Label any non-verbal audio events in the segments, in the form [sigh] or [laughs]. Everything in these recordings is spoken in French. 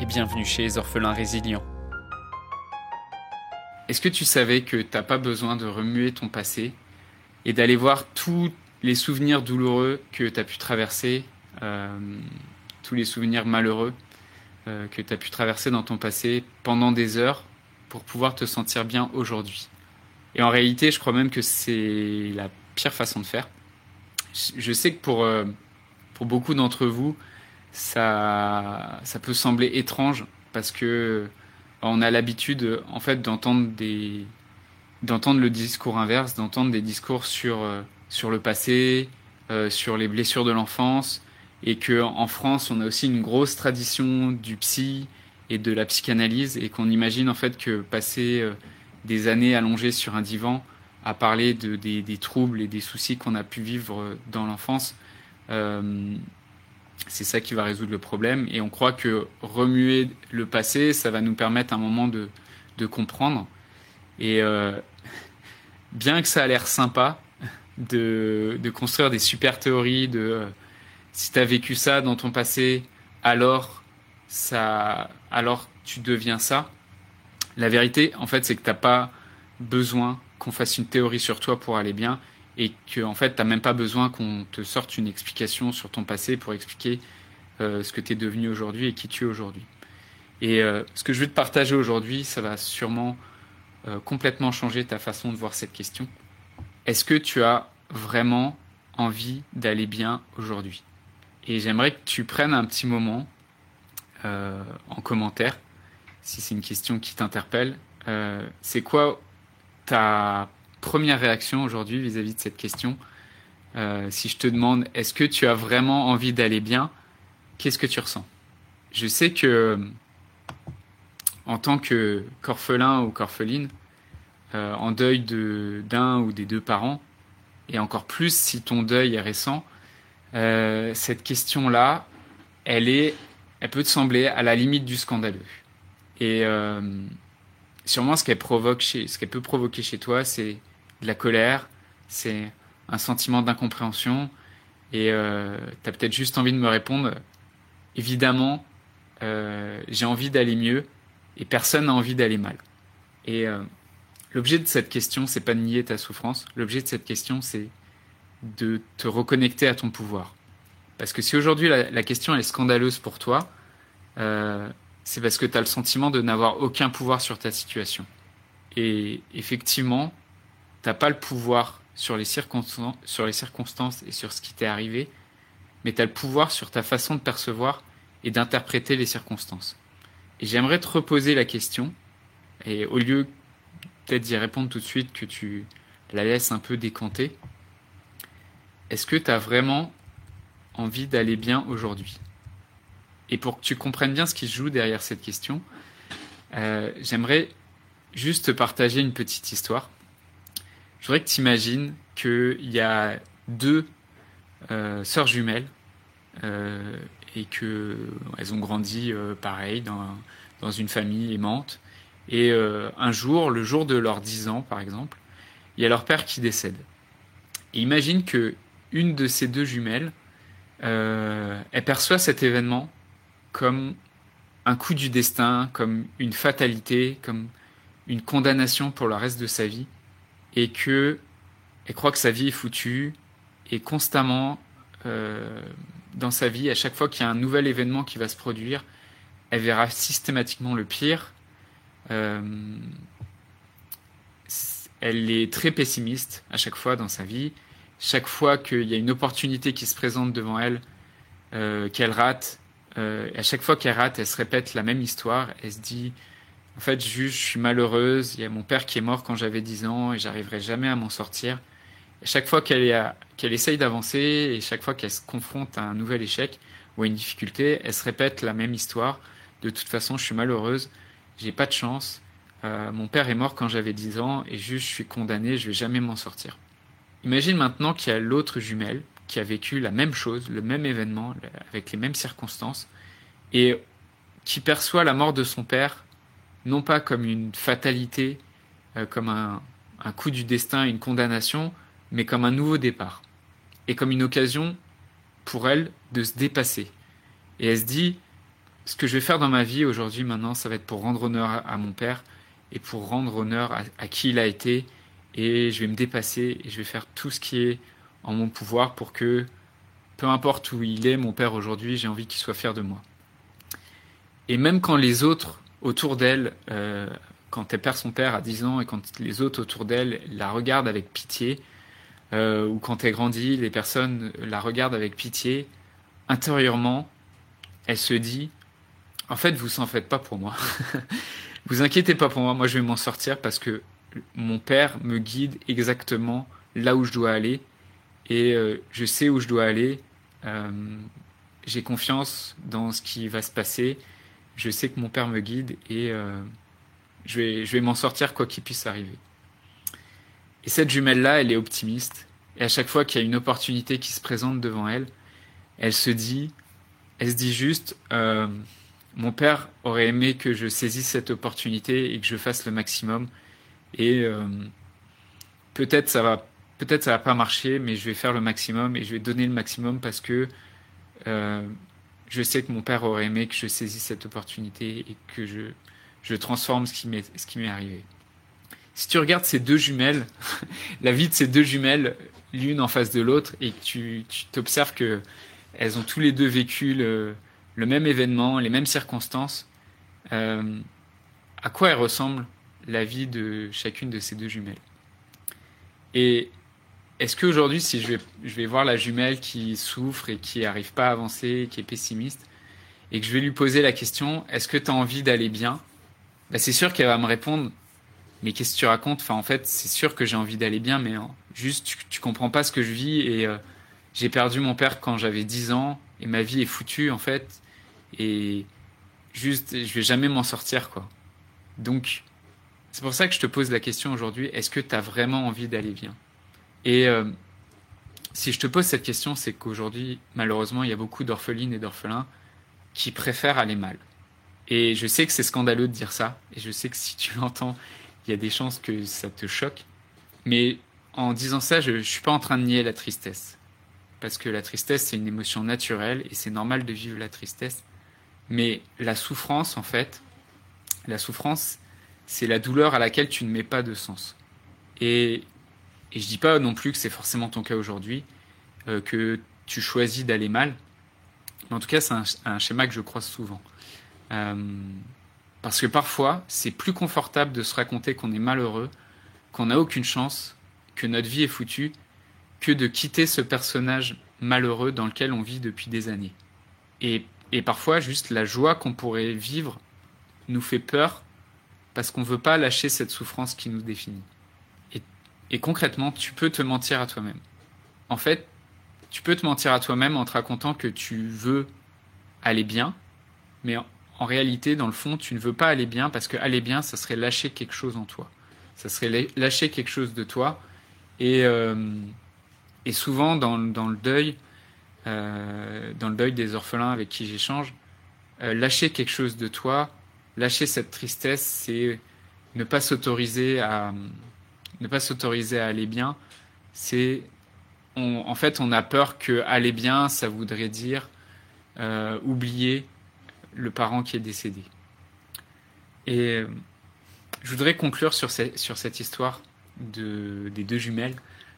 et bienvenue chez les orphelins résilients. Est-ce que tu savais que t'as pas besoin de remuer ton passé et d'aller voir tous les souvenirs douloureux que tu as pu traverser, euh, tous les souvenirs malheureux euh, que tu as pu traverser dans ton passé pendant des heures pour pouvoir te sentir bien aujourd'hui? Et en réalité, je crois même que c'est la pire façon de faire. Je sais que pour, euh, pour beaucoup d'entre vous, ça, ça peut sembler étrange parce que on a l'habitude en fait d'entendre des d'entendre le discours inverse, d'entendre des discours sur euh, sur le passé, euh, sur les blessures de l'enfance, et que en France on a aussi une grosse tradition du psy et de la psychanalyse, et qu'on imagine en fait que passer euh, des années allongées sur un divan à parler de, des, des troubles et des soucis qu'on a pu vivre dans l'enfance, euh, c'est ça qui va résoudre le problème. Et on croit que remuer le passé, ça va nous permettre un moment de, de comprendre. Et euh, bien que ça a l'air sympa de, de, construire des super théories, de euh, si tu as vécu ça dans ton passé, alors, ça, alors tu deviens ça. La vérité, en fait, c'est que tu n'as pas besoin qu'on fasse une théorie sur toi pour aller bien et que en fait t'as même pas besoin qu'on te sorte une explication sur ton passé pour expliquer euh, ce que tu es devenu aujourd'hui et qui tu es aujourd'hui. Et euh, ce que je veux te partager aujourd'hui, ça va sûrement euh, complètement changer ta façon de voir cette question. Est-ce que tu as vraiment envie d'aller bien aujourd'hui? Et j'aimerais que tu prennes un petit moment en commentaire, si c'est une question qui t'interpelle. c'est quoi ta première réaction aujourd'hui vis-à-vis de cette question euh, Si je te demande, est-ce que tu as vraiment envie d'aller bien Qu'est-ce que tu ressens? Je sais que, en tant que ou qu'orpheline, euh, en deuil d'un ou des deux parents, et encore plus si ton deuil est récent, euh, cette question-là, elle est, elle peut te sembler à la limite du scandaleux. Et sûrement, ce qu'elle provoque chez, ce qu'elle peut provoquer chez toi, c'est de la colère, c'est un sentiment d'incompréhension. Et euh, tu as peut-être juste envie de me répondre, évidemment, euh, j'ai envie d'aller mieux et personne n'a envie d'aller mal. Et euh, l'objet de cette question, c'est pas de nier ta souffrance. L'objet de cette question, c'est de te reconnecter à ton pouvoir. Parce que si aujourd'hui la, question est scandaleuse pour toi, euh, c'est parce que tu as le sentiment de n'avoir aucun pouvoir sur ta situation. Et effectivement, t'as pas le pouvoir sur les, circonstances, et sur ce qui t'est arrivé, mais tu as le pouvoir sur ta façon de percevoir et d'interpréter les circonstances. Et j'aimerais te reposer la question, et au lieu peut-être d'y répondre tout de suite, que tu la laisses un peu décanter, est-ce que tu as vraiment envie d'aller bien aujourd'hui? Et pour que tu comprennes bien ce qui se joue derrière cette question, euh, j'aimerais juste te partager une petite histoire. Je voudrais que tu imagines qu'il y a deux euh, sœurs jumelles euh, et qu'elles ont grandi euh, pareil dans, dans, une famille aimante. Et un jour, le jour de leurs 10 ans par exemple, il y a leur père qui décède. Et imagine que une de ces deux jumelles, elle perçoit cet événement comme un coup du destin, comme une fatalité, comme une condamnation pour le reste de sa vie et que elle croit que sa vie est foutue et constamment euh, dans sa vie, à chaque fois qu'il y a un nouvel événement qui va se produire, elle verra systématiquement le pire. Euh, elle est très pessimiste à chaque fois dans sa vie. Chaque fois qu'il y a une opportunité qui se présente devant elle, euh, qu'elle rate, à chaque fois qu'elle rate, elle se répète la même histoire. Elle se dit en fait, je, je suis malheureuse. Il y a mon père qui est mort quand j'avais 10 ans et j'arriverai jamais à m'en sortir. Chaque fois qu'elle qu'elle essaye d'avancer et chaque fois qu'elle se confronte à un nouvel échec ou à une difficulté, elle se répète la même histoire de toute façon, je suis malheureuse, j'ai pas de chance. Euh, mon père est mort quand j'avais 10 ans et juste je suis condamnée, je vais jamais m'en sortir. Imagine maintenant qu'il y a l'autre jumelle qui a vécu la même chose, le même événement, avec les mêmes circonstances, et qui perçoit la mort de son père non pas comme une fatalité, euh, comme un, un coup du destin, une condamnation, mais comme un nouveau départ, et comme une occasion pour elle de se dépasser. Et elle se dit, ce que je vais faire dans ma vie aujourd'hui, maintenant, ça va être pour rendre honneur à, mon père et pour rendre honneur à, qui il a été. Et je vais me dépasser et je vais faire tout ce qui est en mon pouvoir pour que, peu importe où il est, mon père aujourd'hui, j'ai envie qu'il soit fier de moi. Et même quand les autres autour d'elle, euh, quand elle perd son père à 10 ans et quand les autres autour d'elle la regardent avec pitié, euh, ou quand elle grandit, les personnes la regardent avec pitié, intérieurement, elle se dit en fait, vous s'en faites pas pour moi. [laughs] vous inquiétez pas pour moi. Moi, je vais m'en sortir parce que mon père me guide exactement là où je dois aller et euh, je sais où je dois aller. J'ai confiance dans ce qui va se passer. Je sais que mon père me guide et euh, je vais, je vais m'en sortir quoi qu'il puisse arriver. Et cette jumelle-là, elle est optimiste. Et à chaque fois qu'il y a une opportunité qui se présente devant elle, elle se dit, elle se dit juste, mon père aurait aimé que je saisisse cette opportunité et que je fasse le maximum. Et euh, peut-être ça va, peut-être ça va pas marcher, mais je vais faire le maximum et je vais donner le maximum parce que euh, je sais que mon père aurait aimé que je saisisse cette opportunité et que je, je transforme ce qui m'est, arrivé. Si tu regardes ces deux jumelles, [laughs] la vie de ces deux jumelles, l'une en face de l'autre, et que tu, t'observes que elles ont tous les deux vécu le, le même événement, les mêmes circonstances, euh, à quoi elle ressemble la vie de chacune de ces deux jumelles? Et est-ce qu'aujourd'hui, si je vais, voir la jumelle qui souffre et qui n'arrive pas à avancer, qui est pessimiste, et que je vais lui poser la question, est-ce que tu as envie d'aller bien? Bah, C'est sûr qu'elle va me répondre, mais qu'est-ce que tu racontes? Enfin, en fait, c'est sûr que j'ai envie d'aller bien, mais hein, juste, tu, tu comprends pas ce que je vis et euh, j'ai perdu mon père quand j'avais 10 ans et ma vie est foutue, en fait et juste, je vais jamais m'en sortir, quoi. Donc, c'est pour ça que je te pose la question aujourd'hui, est-ce que tu as vraiment envie d'aller bien? Et euh, si je te pose cette question, c'est qu'aujourd'hui, malheureusement, il y a beaucoup d'orphelines et d'orphelins qui préfèrent aller mal. Et je sais que c'est scandaleux de dire ça, et je sais que si tu [laughs] l'entends, il y a des chances que ça te choque. Mais en disant ça, je ne suis pas en train de nier la tristesse. Parce que la tristesse, c'est une émotion naturelle, et c'est normal de vivre la tristesse. Mais la souffrance, en fait, la souffrance, c'est la douleur à laquelle tu ne mets pas de sens. Et, et je dis pas non plus que c'est forcément ton cas aujourd'hui, euh, que tu choisis d'aller mal. Mais en tout cas, c'est un, schéma que je croise souvent. Euh, parce que parfois, c'est plus confortable de se raconter qu'on est malheureux, qu'on n'a aucune chance, que notre vie est foutue, que de quitter ce personnage malheureux dans lequel on vit depuis des années. Et et parfois, juste la joie qu'on pourrait vivre nous fait peur parce qu'on ne veut pas lâcher cette souffrance qui nous définit. Et, concrètement, tu peux te mentir à toi-même. En fait, tu peux te mentir à toi-même en te racontant que tu veux aller bien, mais en, réalité, dans le fond, tu ne veux pas aller bien parce que aller bien, ça serait lâcher quelque chose en toi. Ça serait lâcher quelque chose de toi. Et, euh, souvent, dans, dans le deuil, euh, dans le deuil des orphelins avec qui j'échange, euh, lâcher quelque chose de toi, lâcher cette tristesse, c'est ne pas s'autoriser à ne pas s'autoriser à aller bien. C'est en fait on a peur que aller bien, ça voudrait dire euh, oublier le parent qui est décédé. Et je voudrais conclure sur, cette histoire de, des deux jumelles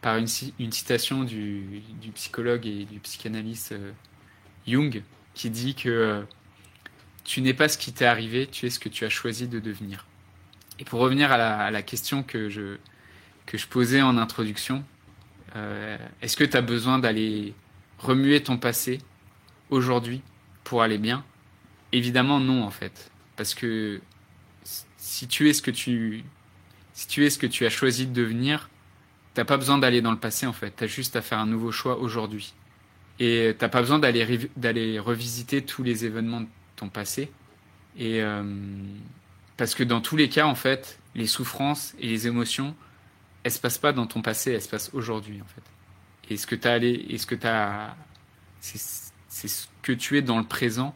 par une, citation du, psychologue et du psychanalyste euh, Jung qui dit que euh, tu n'es pas ce qui t'est arrivé, tu es ce que tu as choisi de devenir. Et pour revenir à la question que je, que je posais en introduction, euh, est-ce que tu as besoin d'aller remuer ton passé aujourd'hui pour aller bien? Évidemment non en fait, parce que si tu es ce que tu si tu es ce que tu as choisi de devenir, T'as pas besoin d'aller dans le passé en fait, t'as juste à faire un nouveau choix aujourd'hui. Et t'as pas besoin d'aller d'aller revisiter tous les événements de ton passé. Et parce que dans tous les cas, en fait, les souffrances et les émotions, elles se passent pas dans ton passé, elles se passent aujourd'hui, en fait. Et ce que tu allé, et ce que tu c'est ce que tu es dans le présent,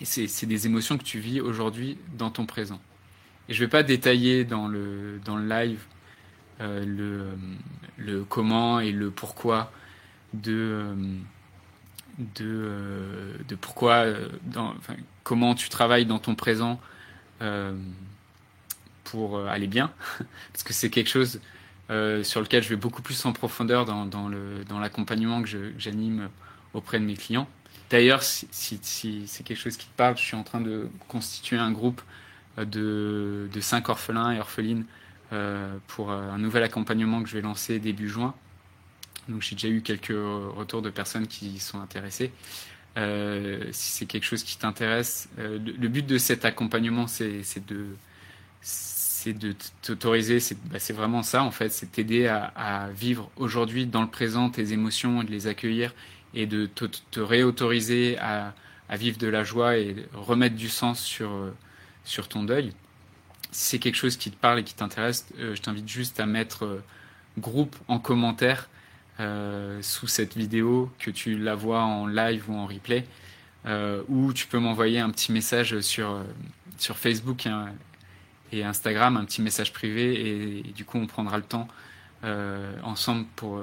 et c'est des émotions que tu vis aujourd'hui dans ton présent. Et je vais pas détailler dans le dans le live euh, le, le comment et le pourquoi de euh, de, euh, de pourquoi dans, comment tu travailles dans ton présent pour aller bien [laughs] parce que c'est quelque chose sur lequel je vais beaucoup plus en profondeur dans, l'accompagnement que j'anime auprès de mes clients. D'ailleurs, si, c'est quelque chose qui te parle, je suis en train de constituer un groupe de, de cinq orphelins et orphelines euh, pour euh, un nouvel accompagnement que je vais lancer début juin. Donc j'ai déjà eu quelques retours de personnes qui sont intéressées. Euh, si c'est quelque chose qui t'intéresse, euh, le, but de cet accompagnement, c'est de c'est de t'autoriser, c'est bah, vraiment ça en fait, c'est t'aider à, vivre aujourd'hui dans le présent tes émotions, et de les accueillir et de te, réautoriser à, à, vivre de la joie et remettre du sens sur sur ton deuil. Si c'est quelque chose qui te parle et qui t'intéresse, euh, je t'invite juste à mettre euh, groupe en commentaire euh, sous cette vidéo, que tu la vois en live ou en replay, ou tu peux m'envoyer un petit message sur, sur Facebook et, Instagram, un petit message privé, et, du coup on prendra le temps ensemble pour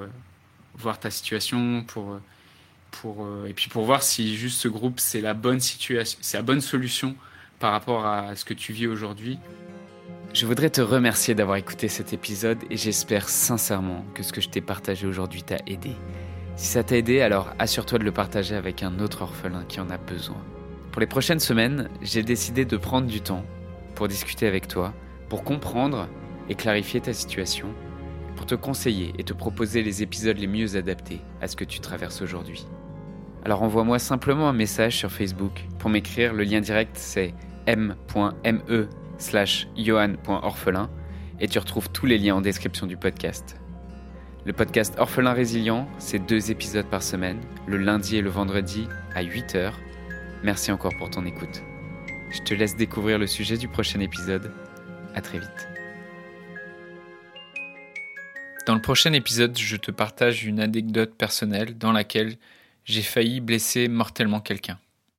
voir ta situation, pour, pour, et puis pour voir si juste ce groupe c'est la bonne situation, c'est la bonne solution par rapport à ce que tu vis aujourd'hui. Je voudrais te remercier d'avoir écouté cet épisode et j'espère sincèrement que ce que je t'ai partagé aujourd'hui t'a aidé. Si ça t'a aidé, alors assure-toi de le partager avec un autre orphelin qui en a besoin. Pour les prochaines semaines, j'ai décidé de prendre du temps pour discuter avec toi, pour comprendre et clarifier ta situation, pour te conseiller et te proposer les épisodes les mieux adaptés à ce que tu traverses aujourd'hui. Alors envoie-moi simplement un message sur Facebook. Pour m'écrire, le lien direct c'est m.me slash johan.orphelin et tu retrouves tous les liens en description du podcast. Le podcast Orphelin Résilient, c'est deux épisodes par semaine, le lundi et le vendredi à 8h. Merci encore pour ton écoute. Je te laisse découvrir le sujet du prochain épisode. À très vite. Dans le prochain épisode, je te partage une anecdote personnelle dans laquelle j'ai failli blesser mortellement quelqu'un.